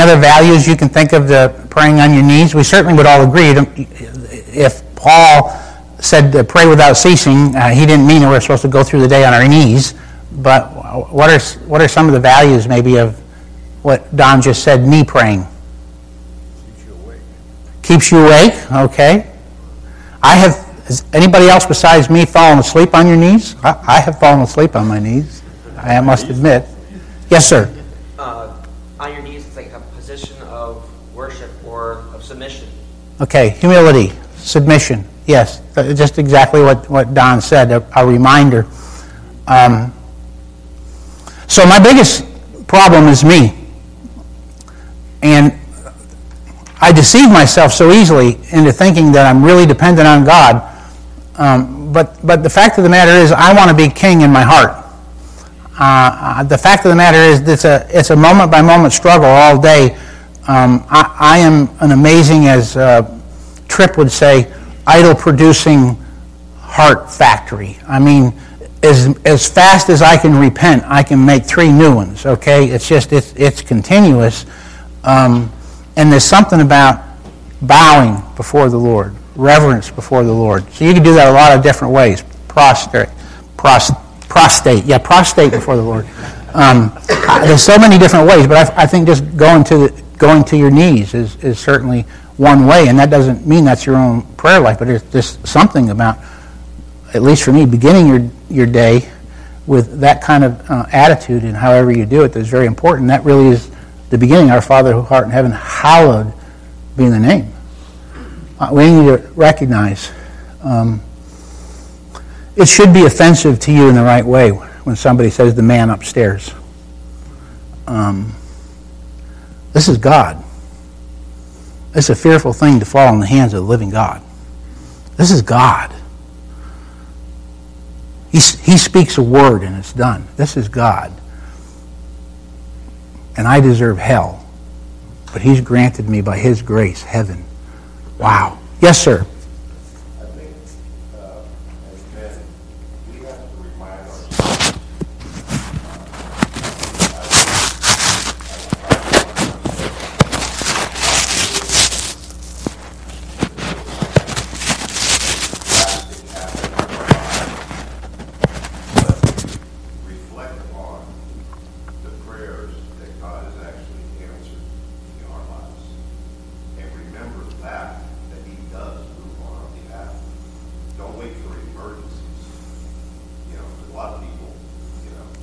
Other values you can think of the praying on your knees? We certainly would all agree. If Paul said to pray without ceasing, uh, he didn't mean that we're supposed to go through the day on our knees. But what are, what are some of the values maybe of what Don just said, me praying? Keeps you awake. keeps you awake, okay? I have, has anybody else besides me fallen asleep on your knees? I, I have fallen asleep on my knees, I must admit. Yes, sir. Uh, on your knees, it's like a position of worship or of submission. Okay, humility, submission, yes, uh, just exactly what, what Don said, a, a reminder. Um, so my biggest problem is me. And I deceive myself so easily into thinking that I'm really dependent on God. Um, but, but the fact of the matter is, I want to be king in my heart. Uh, uh the fact of the matter is, it's a, it's a moment by moment struggle all day. Um, I, I, am an amazing, as uh, Tripp would say, idol producing heart factory. I mean, as, as fast as I can repent, I can make three new ones, okay? It's just, it's, it's continuous. Um, and there's something about bowing before the Lord, reverence before the Lord. So you can do that a lot of different ways. Prostrate, prost, prostate, yeah, prostate before the Lord. Um, there's so many different ways, but I, I think just going to the, going to your knees is, is certainly one way, and that doesn't mean that's your own prayer life, but it's just something about, at least for me, beginning your your day with that kind of uh, attitude and however you do it that's very important. That really is the beginning. Our Father who art in heaven, hallowed be the name. Uh, we need to recognize um, it should be offensive to you in the right way when somebody says the man upstairs. Um, this is God. It's a fearful thing to fall in the hands of the living God. This is God. He, he speaks a word and it's done. This is God. And I deserve hell. But He's granted me by His grace heaven. Wow. Yes, sir.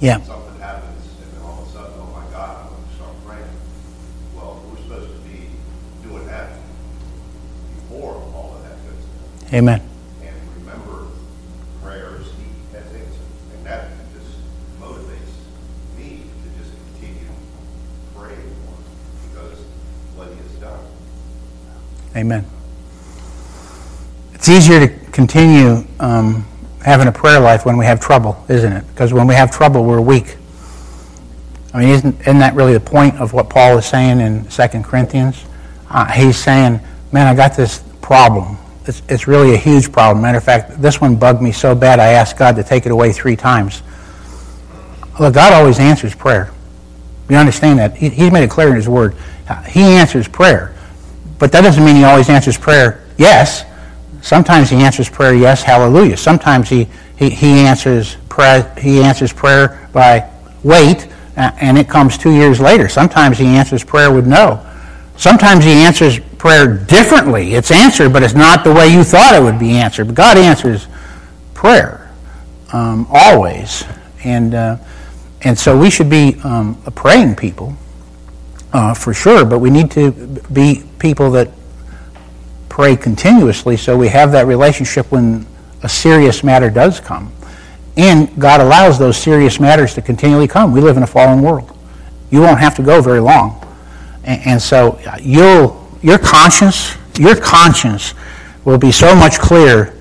Yeah. Something happens, and then all of a sudden, oh my God, I'm going to start praying. Well, we're supposed to be doing that before all of that goes down. Amen. And remember, prayers. And that just motivates me to just continue praying because what he has done. Amen. It's easier to continue um, having a prayer life when we have trouble, isn't it? Because when we have trouble, we're weak. I mean, isn't, isn't that really the point of what Paul is saying in 2 Corinthians? Uh, he's saying, man, I got this problem. It's, it's really a huge problem. Matter of fact, this one bugged me so bad I asked God to take it away three times. Well, God always answers prayer. You understand that? He, he's made it clear in His Word. He answers prayer. But that doesn't mean He always answers prayer yes. Sometimes he answers prayer, yes, hallelujah. Sometimes he, he, he, answers, prayer, he answers prayer by wait, and it comes two years later. Sometimes he answers prayer with no. Sometimes he answers prayer differently. It's answered, but it's not the way you thought it would be answered. But God answers prayer um, always. And, uh, and so we should be um, a praying people uh, for sure, but we need to be people that pray continuously so we have that relationship when a serious matter does come. And God allows those serious matters to continually come. We live in a fallen world. You won't have to go very long. And, and so uh, you'll, your conscience, your conscience will be so much clearer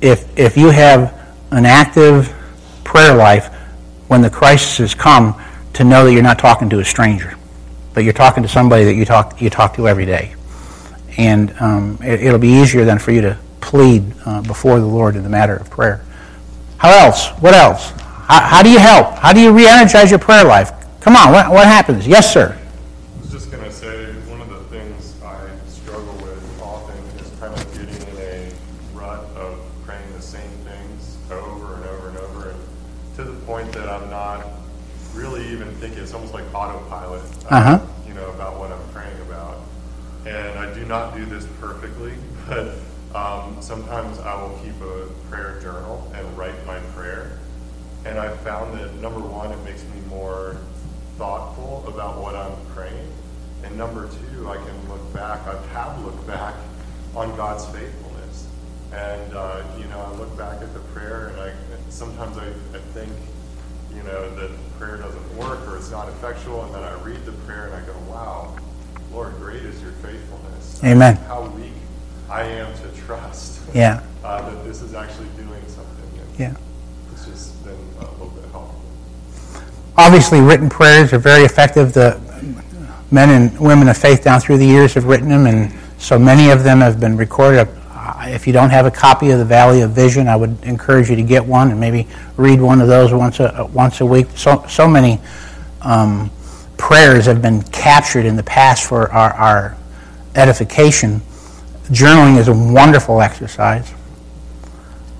if, if you have an active prayer life when the crisis has come to know that you're not talking to a stranger, but you're talking to somebody that you talk, you talk to every day and um, it, will be easier then for you to plead uh, before the Lord in the matter of prayer. How else? What else? How, how do you help? How do you re-energize your prayer life? Come on, what, what happens? Yes, sir. I was just going to say one of the things I struggle with often is kind of getting in a rut of praying the same things over and over and over, and to the point that I'm not really even thinking. It's almost like autopilot. Uh huh. You know about what I'm praying about, and I do not do this perfectly, but um, sometimes I will keep a prayer journal and write my prayer. And I've found that number one, it makes me more thoughtful about what I'm praying. And number two, I can look back, I have looked back on God's faithfulness. And, uh, you know, I look back at the prayer and I sometimes I, I think, you know, that prayer doesn't work or it's not effectual. And then I read the prayer and I go, wow, Lord, great is your faithfulness. Amen. How weak I am to trust Yeah. uh, that this is actually doing something. And Yeah. It's just been a little bit helpful. Obviously, written prayers are very effective. The men and women of faith down through the years have written them, and so many of them have been recorded. If you don't have a copy of the Valley of Vision, I would encourage you to get one and maybe read one of those once a once a week. So so many um, prayers have been captured in the past for our, our edification. Journaling is a wonderful exercise.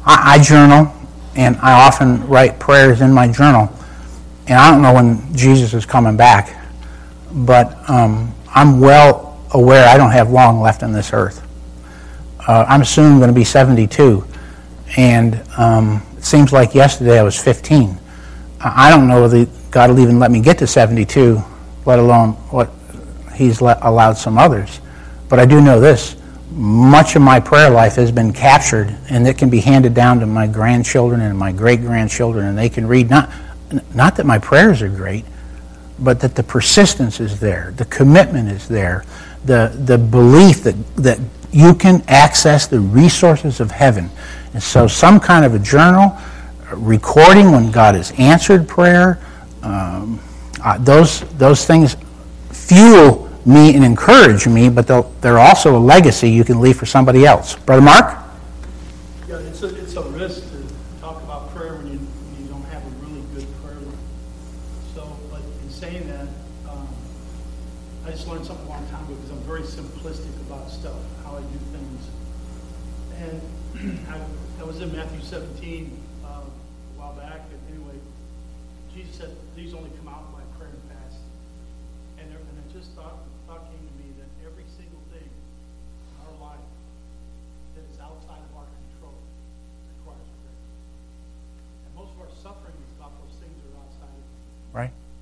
I, I journal, and I often write prayers in my journal. And I don't know when Jesus is coming back, but um, I'm well aware I don't have long left on this earth. Uh, I'm soon going to be 72, and um, it seems like yesterday I was 15. I don't know whether God will even let me get to 72, let alone what He's let, allowed some others. But I do know this much of my prayer life has been captured, and it can be handed down to my grandchildren and my great grandchildren, and they can read. Not, not that my prayers are great, but that the persistence is there, the commitment is there, the, the belief that, that you can access the resources of heaven. And so, some kind of a journal, a recording when God has answered prayer, um, uh, those, those things fuel me and encourage me, but they're also a legacy you can leave for somebody else. Brother Mark? Yeah, it's a, it's a risk to talk about prayer when you, when you don't have a really good prayer life. So, but in saying that, um, I just learned something a long time ago because I'm very simplistic about stuff, how I do things. And I, I was in Matthew 17 uh, a while back, and anyway, Jesus said, these only come out by prayer and fast. And, there, and I just thought, thought came to me that every single thing in our life that is outside of our control requires prayer. And most of our suffering is about those things that are outside of Right? Amen. control. So the reason for I don't try to I don't have a really good system, but one thing I know is that everything I can't control, whether it be it's going to be a job, it's another relationship, I don't care what it is, wayward children, um, it just requires prayer. That's an act of faith. And God will either change those circumstances of people or he usually changes me. Amen. in that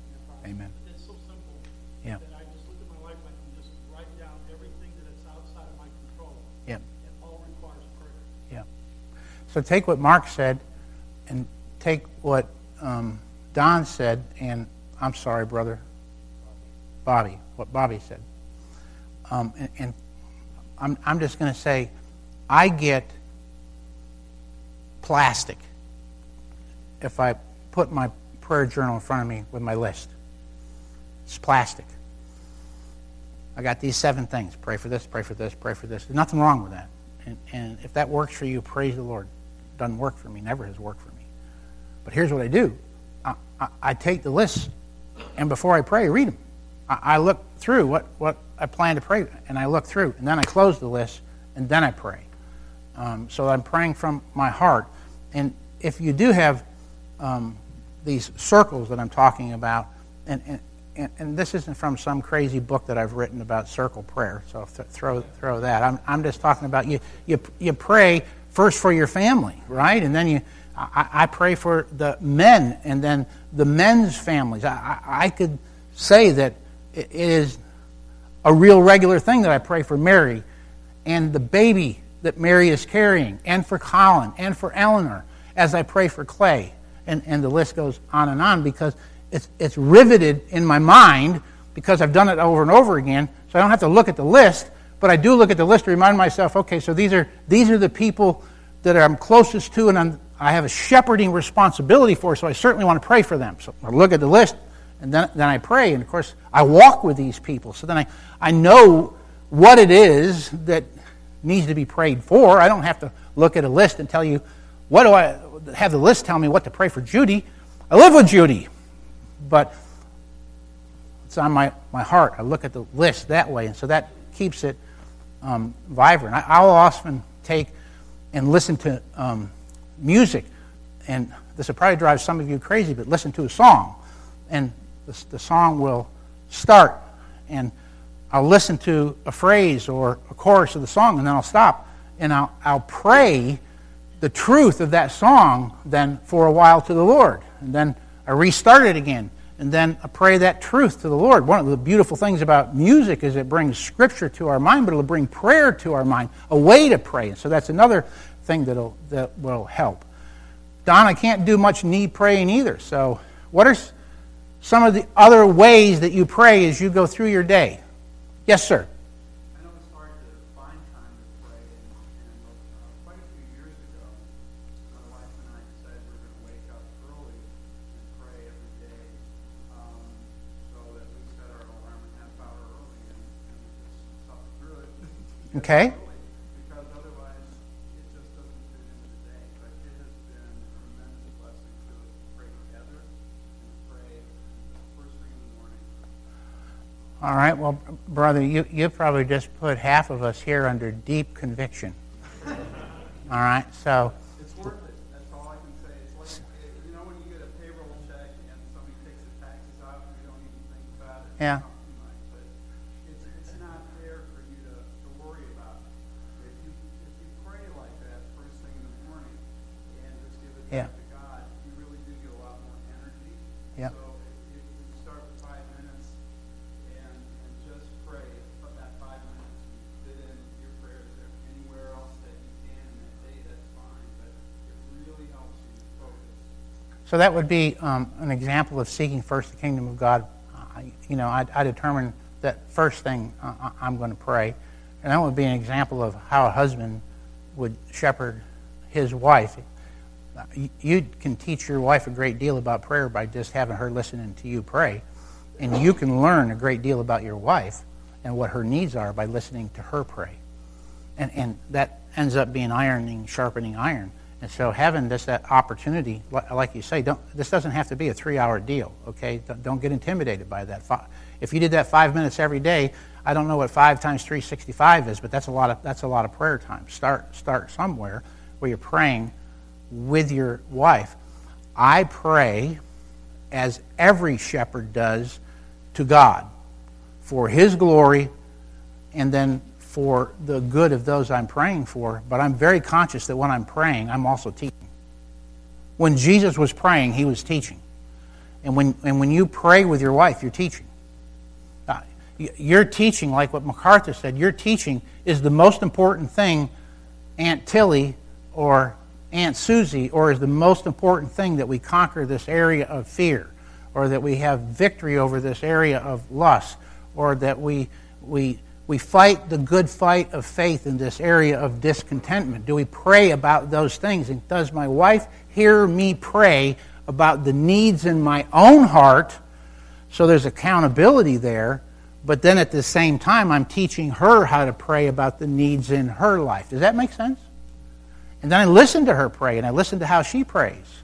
So take what Mark said and take what um, Don said, and I'm sorry, brother, Bobby, what Bobby said. Um, and, and I'm, I'm just going to say, I get plastic if I put my prayer journal in front of me with my list. It's plastic. I got these seven things. Pray for this, pray for this, pray for this. There's nothing wrong with that. And, and if that works for you, praise the Lord. Doesn't work for me, never has worked for me. But here's what I do I, I, I take the list, and before I pray, read them. I, I look through what, what I plan to pray, and I look through, and then I close the list, and then I pray. Um, so I'm praying from my heart. And if you do have um, these circles that I'm talking about, and, and, and, and this isn't from some crazy book that I've written about circle prayer, so th- throw, throw that. I'm, I'm just talking about you, you, you pray first for your family, right? And then you, I, I pray for the men, and then the men's families. I, I, I could say that it is a real regular thing that I pray for Mary and the baby that Mary is carrying, and for Colin, and for Eleanor, as I pray for Clay. And, and the list goes on and on because it's, it's riveted in my mind because I've done it over and over again. So I don't have to look at the list, but I do look at the list to remind myself okay, so these are, these are the people that I'm closest to and I'm, I have a shepherding responsibility for, so I certainly want to pray for them. So I look at the list and then, then I pray. And of course, I walk with these people. So then I, I know what it is that needs to be prayed for. I don't have to look at a list and tell you what do I have the list tell me what to pray for Judy? I live with Judy. But it's on my, my heart. I look at the list that way, and so that keeps it um, vibrant. I, I'll often take and listen to um, music, and this will probably drive some of you crazy, but listen to a song, and the, the song will start, and I'll listen to a phrase or a chorus of the song, and then I'll stop, and I'll, I'll pray the truth of that song then for a while to the Lord, and then I restart it again and then pray that truth to the Lord. One of the beautiful things about music is it brings scripture to our mind, but it'll bring prayer to our mind, a way to pray. And so that's another thing that'll, that will help. Don, I can't do much knee praying either. So, what are some of the other ways that you pray as you go through your day? Yes, sir. Morning. All right. Well, brother, you, you probably just put half of us here under deep conviction. All right. So. It's worth it. That's all I can say. It's like, you know, when you get a payroll check and somebody takes the taxes out, and you don't even think about it. Yeah. Yeah. God, you really do get a lot more energy. Yeah. So if you start with five minutes and, and just pray for that five minutes, fit in your prayers there. Anywhere else that you can in that day, that's fine. But it really helps you focus. So that would be um, an example of seeking first the kingdom of God. I, you know, I, I determine that first thing uh, I'm going to pray. And that would be an example of how a husband would shepherd his wife you can teach your wife a great deal about prayer by just having her listening to you pray. And you can learn a great deal about your wife and what her needs are by listening to her pray. And, and that ends up being ironing, sharpening iron. And so having this that opportunity, like you say, don't, this doesn't have to be a three-hour deal, okay? Don't get intimidated by that. If you did that five minutes every day, I don't know what five times 365 is, but that's a lot of, that's a lot of prayer time. Start, start somewhere where you're praying with your wife. I pray, as every shepherd does, to God for His glory and then for the good of those I'm praying for. But I'm very conscious that when I'm praying, I'm also teaching. When Jesus was praying, He was teaching. And when, and when you pray with your wife, you're teaching. Uh, your teaching, like what MacArthur said, your teaching is the most important thing Aunt Tilly or Aunt Susie, or is the most important thing that we conquer this area of fear, or that we have victory over this area of lust, or that we, we, we fight the good fight of faith in this area of discontentment? Do we pray about those things? And does my wife hear me pray about the needs in my own heart? So there's accountability there. But then at the same time, I'm teaching her how to pray about the needs in her life. Does that make sense? And then I listen to her pray, and I listen to how she prays.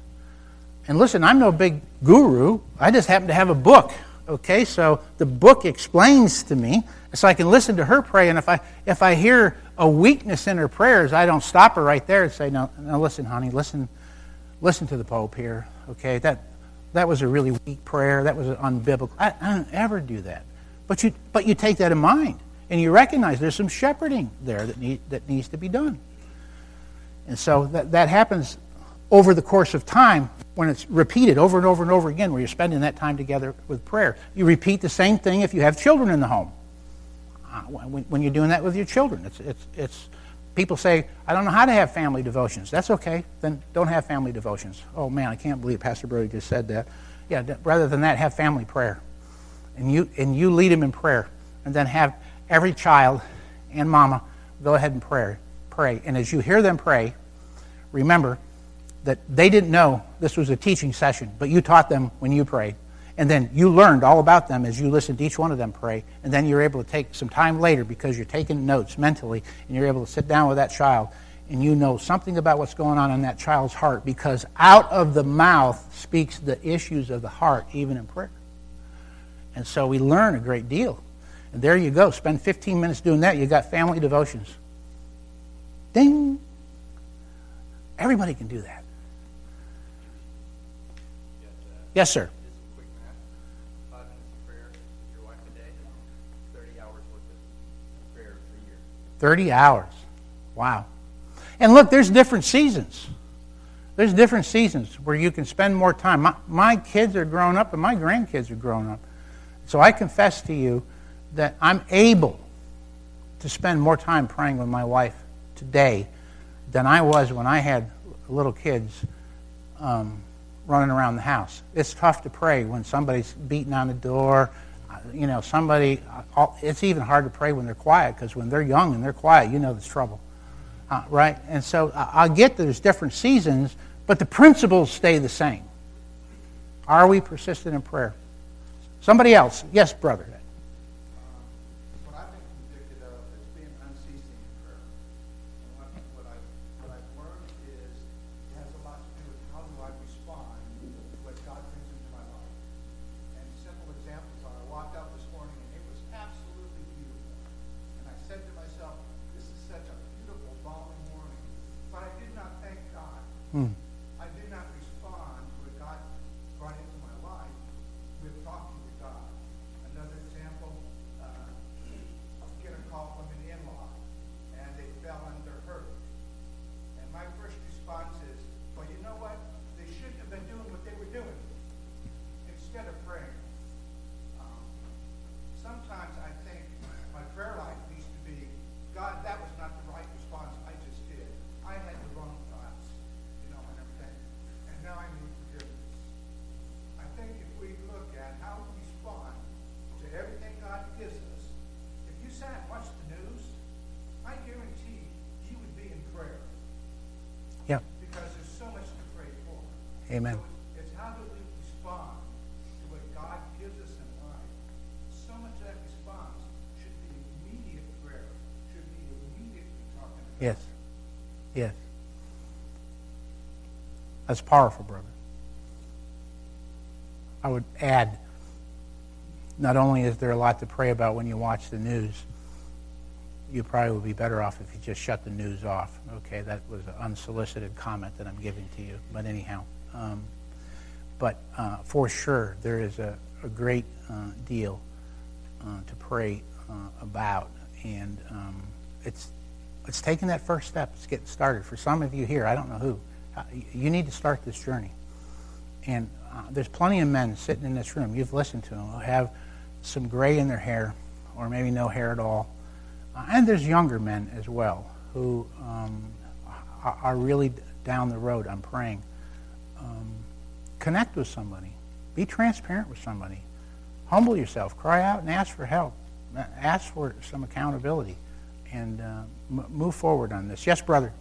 And listen, I'm no big guru. I just happen to have a book. Okay, so the book explains to me, so I can listen to her pray. And if I if I hear a weakness in her prayers, I don't stop her right there and say, "No, no, listen, honey, listen, listen to the Pope here." Okay, that that was a really weak prayer. That was unbiblical. I, I don't ever do that. But you but you take that in mind, and you recognize there's some shepherding there that need, that needs to be done. And so that, that happens over the course of time when it's repeated over and over and over again, where you're spending that time together with prayer. You repeat the same thing if you have children in the home. Uh, when, when, you're doing that with your children, it's, it's, it's, people say, I don't know how to have family devotions. That's okay. Then don't have family devotions. Oh, man, I can't believe Pastor Brody just said that. Yeah, rather than that, have family prayer. And you, and you lead them in prayer. And then have every child and mama go ahead and pray pray. And as you hear them pray, remember that they didn't know this was a teaching session, but you taught them when you prayed. And then you learned all about them as you listened to each one of them pray. And then you're able to take some time later because you're taking notes mentally and you're able to sit down with that child and you know something about what's going on in that child's heart because out of the mouth speaks the issues of the heart, even in prayer. And so we learn a great deal. And there you go. Spend 15 minutes doing that. You got family devotions. Ding. Everybody can do that. Yes, sir. Thirty hours worth of prayer for a year. 30 hours. Wow. And look, there's different seasons. There's different seasons where you can spend more time. My, my kids are grown up and my grandkids are grown up. So I confess to you that I'm able to spend more time praying with my wife today than I was when I had little kids um, running around the house. It's tough to pray when somebody's beating on the door. You know, somebody, uh, it's even hard to pray when they're quiet because when they're young and they're quiet, you know there's trouble. Uh, right? And so I get that there's different seasons, but the principles stay the same. Are we persistent in prayer? Somebody else. Yes, brother. Amen. It's how do we respond to what God gives us in life. So much of that response should be immediate prayer, should be immediately talking to God. Yes. Yes. That's powerful, brother. I would add not only is there a lot to pray about when you watch the news, you probably would be better off if you just shut the news off. Okay, that was an unsolicited comment that I'm giving to you. But anyhow, um, but uh, for sure, there is a, a great uh, deal uh, to pray uh, about, and um, it's it's taking that first step. It's getting started. For some of you here, I don't know who, uh, you need to start this journey. And uh, there's plenty of men sitting in this room. You've listened to them who have some gray in their hair, or maybe no hair at all. And there's younger men as well who um, are really down the road. I'm praying. Um, connect with somebody. Be transparent with somebody. Humble yourself. Cry out and ask for help. Uh, Ask for some accountability, and uh, m- move forward on this. Yes, brother.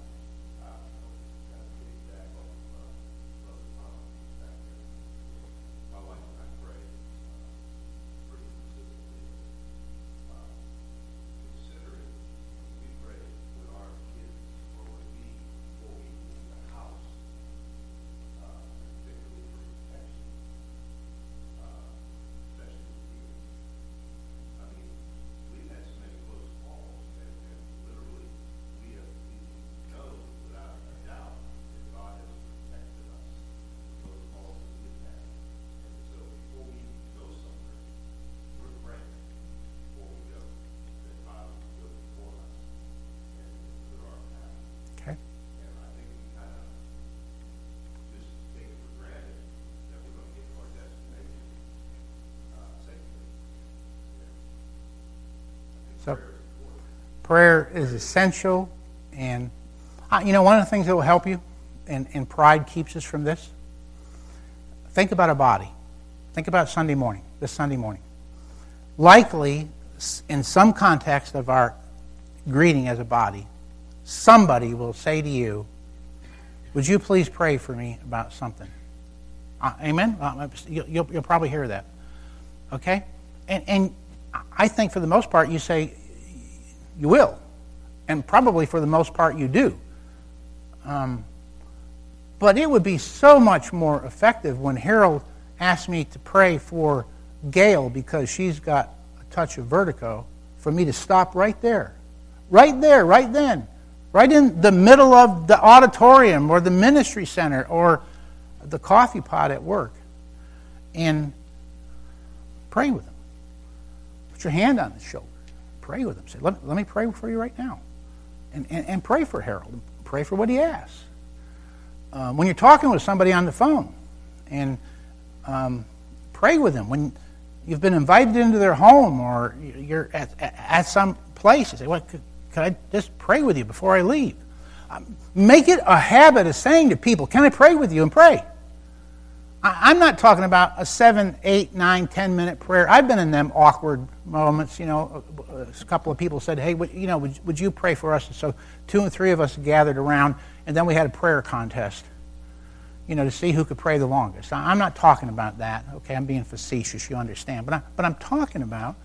My wife and I pray uh, pretty consistently. Uh, Considering we pray with our kids or when we, before we leave the house, uh, particularly for protection, uh, especially with you. I mean, we've had so many close calls and, and literally, we have, we know without a doubt that God has protected us from those calls that we've had. And so before we go somewhere, we're praying before we go, that God will go before us and clear our path. Okay. And I think we kind of just take it for granted that we're going to get to our destination uh, safely. And I think So- prayer is important. Prayer is essential, and uh, you know one of the things that will help you, and, and pride keeps us from this. Think about a body. Think about Sunday morning. This Sunday morning. Likely, in some context of our greeting as a body, somebody will say to you, "Would you please pray for me about something?" Uh, amen. Uh, you'll, you'll, you'll probably hear that. Okay, and and I think for the most part you say you will. And probably for the most part you do. Um, but it would be so much more effective when Harold asked me to pray for Gail because she's got a touch of vertigo, for me to stop right there. Right there, right then. Right in the middle of the auditorium or the ministry center or the coffee pot at work. And pray with them. Put your hand on his shoulder. Pray with him. Say, let, let me pray for you right now. And, and, and pray for Harold. Pray for what he asks. Um, when you're talking with somebody on the phone, and um, pray with them. When you've been invited into their home or you're at, at some place, you say, well, could, could I just pray with you before I leave? Um, make it a habit of saying to people, can I pray with you? And pray. I'm not talking about a seven, eight, nine, ten minute prayer. I've been in them awkward moments. You know, a couple of people said, "Hey, you know, would, would you pray for us?" And so two and three of us gathered around, and then we had a prayer contest. You know, to see who could pray the longest. I'm not talking about that. Okay, I'm being facetious. You understand? But I, but I'm talking about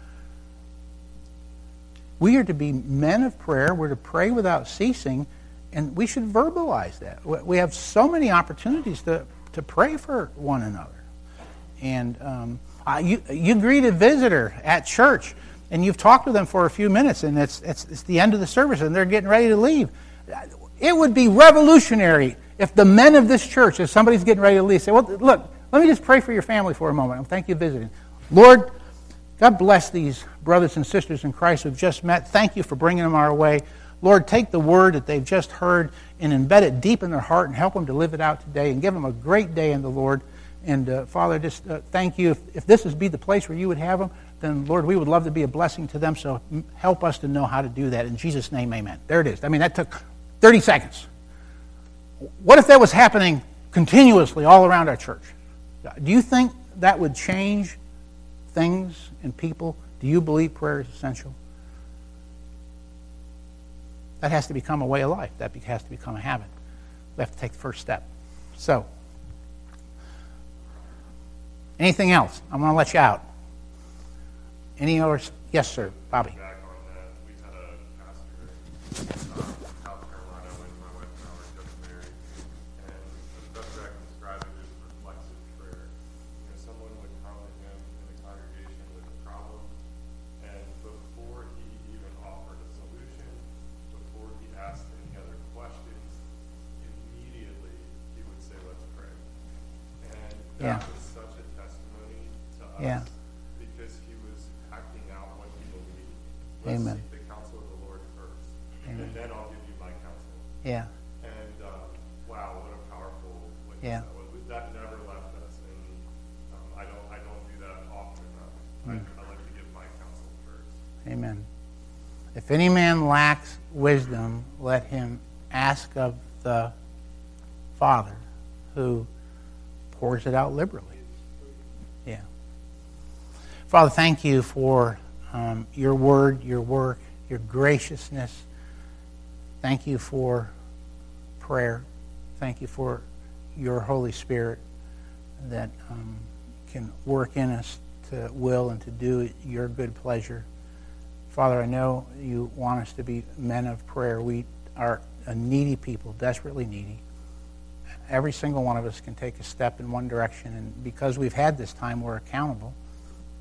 we are to be men of prayer. We're to pray without ceasing, and we should verbalize that. We have so many opportunities to to pray for one another. And um, uh, you, you greet a visitor at church, and you've talked with them for a few minutes, and it's, it's, it's the end of the service, and they're getting ready to leave. It would be revolutionary if the men of this church, if somebody's getting ready to leave, say, Well, look, let me just pray for your family for a moment. Thank you for visiting. Lord, God bless these brothers and sisters in Christ who've just met. Thank you for bringing them our way. Lord, take the word that they've just heard and embed it deep in their heart and help them to live it out today and give them a great day in the Lord. And uh, Father, just uh, thank you. If, if this is be the place where you would have them, then Lord, we would love to be a blessing to them. So help us to know how to do that. In Jesus' name, amen. There it is. I mean, that took 30 seconds. What if that was happening continuously all around our church? Do you think that would change things and people? Do you believe prayer is essential? That has to become a way of life. That has to become a habit. We have to take the first step. So, anything else? I'm going to let you out. Any other? Yes, sir. Bobby. That yeah. was such a testimony to us yeah. because he was acting out what he believed. Let's Amen. seek the counsel of the Lord first, Amen. and then I'll give you my counsel. Yeah. And um, wow, what a powerful witness yeah. that was. That never left us, and um, I don't I don't do that often enough. Mm. I, I like to give my counsel first. Amen. If any man lacks wisdom, let him ask of the Father who pours it out liberally. Yeah. Father, thank you for um, your word, your work, your graciousness. Thank you for prayer. Thank you for your Holy Spirit that um, can work in us to will and to do your good pleasure. Father, I know you want us to be men of prayer. We are a needy people, desperately needy every single one of us can take a step in one direction. And because we've had this time, we're accountable.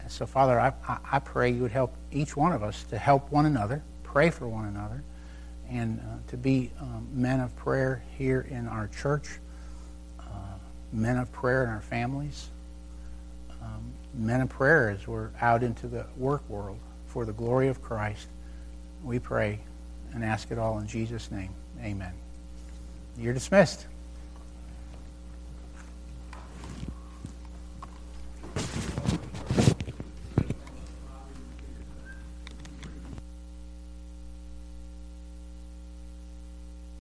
And so, Father, I, I pray you would help each one of us to help one another, pray for one another, and uh, to be um, men of prayer here in our church, uh, men of prayer in our families, um, men of prayer as we're out into the work world for the glory of Christ. We pray and ask it all in Jesus' name. Amen. You're dismissed.